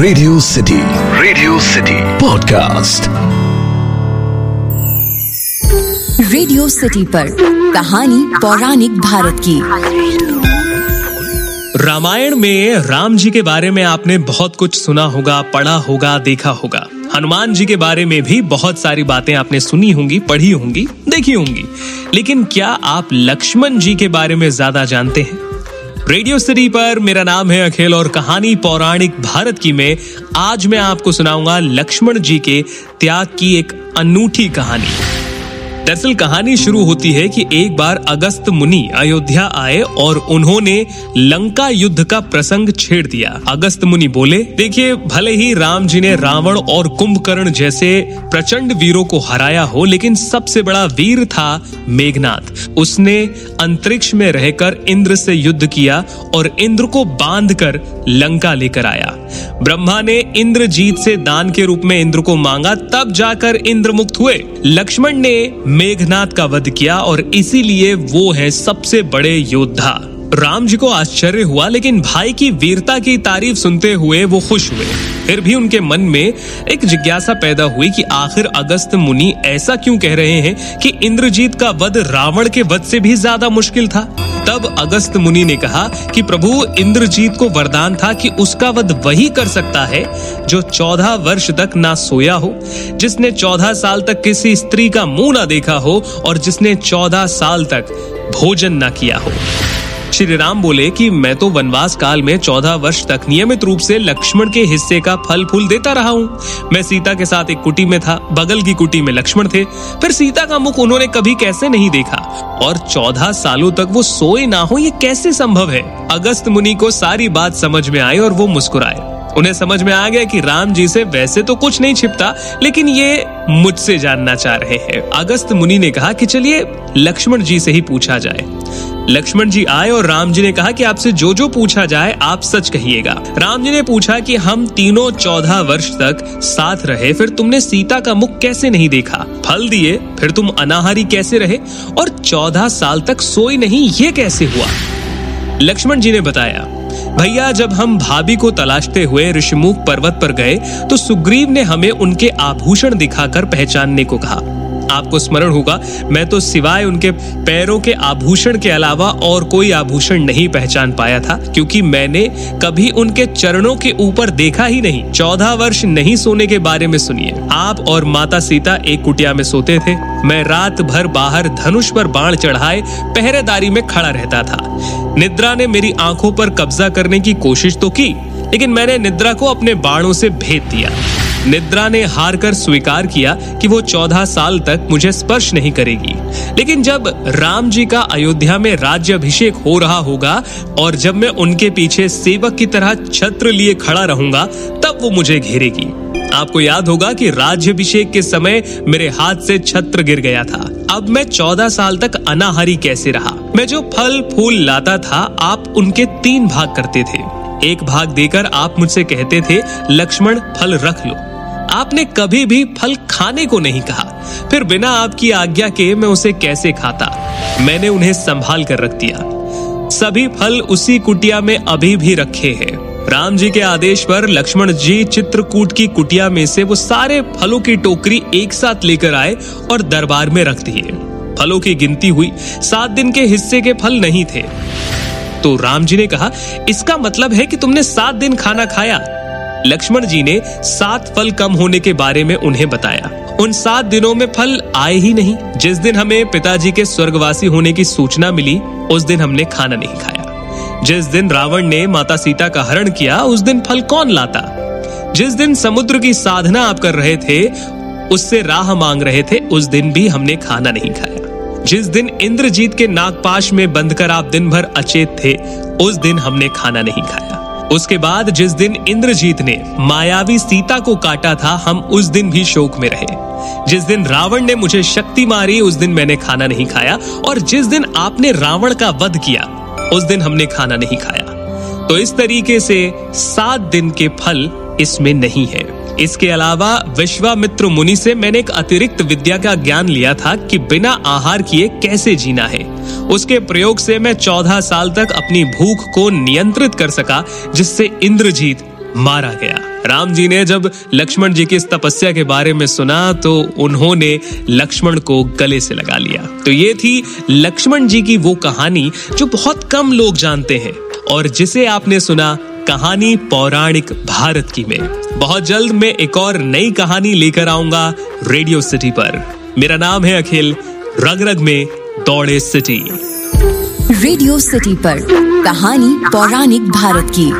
Radio city radio city podcast radio city पर कहानी पौराणिक भारत की। रामायण में राम जी के बारे में आपने बहुत कुछ सुना होगा पढ़ा होगा देखा होगा। हनुमान जी के बारे में भी बहुत सारी बातें आपने सुनी होंगी पढ़ी होंगी देखी होंगी। लेकिन क्या आप लक्ष्मण जी के बारे में ज़्यादा जानते हैं? रेडियो सिटी पर मेरा नाम है अखिल और कहानी पौराणिक भारत की में आज मैं आपको सुनाऊँगा लक्ष्मण जी के त्याग की एक अनूठी कहानी। दरअसल कहानी शुरू होती है कि एक बार अगस्त मुनि अयोध्या आए और उन्होंने लंका युद्ध का प्रसंग छेड़ दिया। अगस्त मुनि बोले, देखिए, भले ही राम जी ने रावण और कुंभकर्ण जैसे प्रचंड वीरों को हराया हो, लेकिन सबसे बड़ा वीर था मेघनाथ। उसने अंतरिक्ष में रहकर इंद्र से युद्ध किया और इंद्र को बाँध कर लंका लेकर आया। ब्रह्मा ने इंद्रजीत से दान के रूप में इंद्र को मांगा, तब जाकर इंद्र मुक्त हुए। लक्ष्मण ने मेघनाथ का वध किया और इसीलिए वो है सबसे बड़े योद्धा। राम जी को आश्चर्य हुआ, लेकिन भाई की वीरता की तारीफ़ सुनते हुए वो खुश हुए। फिर भी उनके मन में एक जिज्ञासा पैदा हुई कि आखिर अगस्त मुनि ऐसा क्यों कह रहे हैं कि इंद्रजीत का वध रावण के वध से भी ज़्यादा मुश्किल था? तब अगस्त मुनि ने कहा कि प्रभु, इंद्रजीत को वरदान था कि उसका वध वही कर सकता है जो चौदह वर्ष तक ना सोया हो, जिसने चौदह साल तक किसी स्त्री का मुँह ना देखा हो और जिसने चौदह साल तक भोजन ना किया हो। श्री राम बोले कि मैं तो वनवास काल में चौदह वर्ष तक नियमित रूप से लक्ष्मण के हिस्से का फल फूल देता रहा हूँ। मैं सीता के साथ एक कुटी में था, बगल की कुटी में लक्ष्मण थे। फिर सीता का मुख उन्होंने कभी कैसे नहीं देखा। और चौदह सालों तक वो सोए ना हो, ये कैसे संभव है? अगस्त मुनि को सारी बात समझ में आई और वो मुस्कुराए। उन्हें समझ में आ गया कि राम जी से वैसे तो कुछ नहीं छिपता, लेकिन ये मुझसे जानना चाह रहे हैं। अगस्त मुनि ने कहा कि चलिए, लक्ष्मण जी से ही पूछा जाए। लक्ष्मण जी आए और राम जी ने कहा कि आपसे जो जो पूछा जाए, आप सच कहिएगा। राम जी ने पूछा कि हम तीनों चौदह वर्ष तक साथ रहे, फिर तुमने सीता का मुख कैसे नहीं देखा? फल दिए, फिर तुम अनाहारी कैसे रहे? और चौदह साल तक सोई नहीं, ये कैसे हुआ? लक्ष्मण जी ने बताया भैया, जब हम भाभी को तलाशते हुए ऋषिमुख पर्वत पर गए तो सुग्रीव ने हमें उनके आभूषण दिखाकर पहचानने को कहा। आपको स्मरण होगा, मैं तो सिवाय उनके पैरों के आभूषण के अलावा और कोई आभूषण नहीं पहचान पाया था, क्योंकि मैंने कभी उनके चरणों के ऊपर देखा ही नहीं। चौदह वर्ष नहीं सोने के बारे में सुनिए। आप और माता सीता एक कुटिया में सोते थे। मैं रात भर बाहर धनुष पर बाण चढ़ाए पहरेदारी में खड़ा रहता था। निद्रा ने मेरी आँखों पर कब्जा करने की कोशिश तो की, लेकिन मैंने निद्रा को अपने बाणों से भेद दिया। निद्रा ने हार कर स्वीकार किया कि वो चौदह साल तक मुझे स्पर्श नहीं करेगी। लेकिन जब राम जी का अयोध्या में राज्य अभिषेक हो रहा होगा और जब मैं उनके पीछे सेवक की तरह छत्र लिए खड़ा रहूँगा, तब वो मुझे घेरेगी। आपको याद होगा कि राज्य अभिषेक के समय मेरे हाथ से छत्र गिर गया था। अब मैं चौदह साल तक अनाहारी कैसे रहा? मैं जो फल फूल लाता था, आप उनके तीन भाग करते थे। एक भाग देकर आप मुझसे कहते थे, लक्ष्मण, फल रख लो। आपने कभी भी फल खाने को नहीं कहा। फिर बिना आपकी आज्ञा के मैं उसे कैसे खाता? मैंने उन्हें संभाल कर रख दिया। सभी फल उसी कुटिया में अभी भी रखे हैं। राम जी के आदेश पर लक्ष्मण जी चित्रकूट की कुटिया में से वो सारे फलों की टोकरी एक साथ लेकर आए और दरबार में रख दिए। फलों की गिनती हुई, सात दिन के हिस्से के फल नहीं थे। तो राम जी ने कहा, इसका मतलब है कि तुमने सात दिन खाना खाया। लक्ष्मण जी ने सात फल कम होने के बारे में उन्हें बताया। उन सात दिनों में फल आए ही नहीं। जिस दिन हमें पिताजी के स्वर्गवासी होने की सूचना मिली, उस दिन हमने खाना नहीं खाया। जिस दिन रावण ने माता सीता का हरण किया, उस दिन फल कौन लाता? जिस दिन समुद्र की साधना आप कर रहे थे, उससे राह मांग रहे थे, उस दिन भी हमने खाना नहीं खाया। जिस दिन इंद्रजीत के नागपाश में बंद कर आप दिन भर अचेत थे, उस दिन हमने खाना नहीं खाया। उसके बाद जिस दिन इंद्रजीत ने मायावी सीता को काटा था, हम उस दिन भी शोक में रहे। जिस दिन रावण ने मुझे शक्ति मारी, उस दिन मैंने खाना नहीं खाया, और जिस दिन आपने रावण का वध किया, उस दिन हमने खाना नहीं खाया। तो इस तरीके से सात दिन के फल इसमें नहीं है। इसके अलावा विश्वामित्र मुनि से मैंने एक अतिरिक्त विद्या का ज्ञान लिया था कि बिना आहार किए कैसे जीना है। उसके प्रयोग से मैं चौदह साल तक अपनी भूख को नियंत्रित कर सका, जिससे इंद्रजीत मारा गया। राम जी ने जब लक्ष्मण जी की इस तपस्या के बारे में सुना तो उन्होंने लक्ष्मण को गले से लगा लिया। तो ये थी लक्ष्मण जी की वो कहानी, जो बहुत कम लोग जानते हैं, और जिसे आपने सुना कहानी पौराणिक भारत की में। बहुत जल्द मैं एक और नई कहानी लेकर आऊँगा रेडियो सिटी पर। मेरा नाम है अखिल रग रग में दौड़े सिटी। रेडियो सिटी पर कहानी पौराणिक भारत की।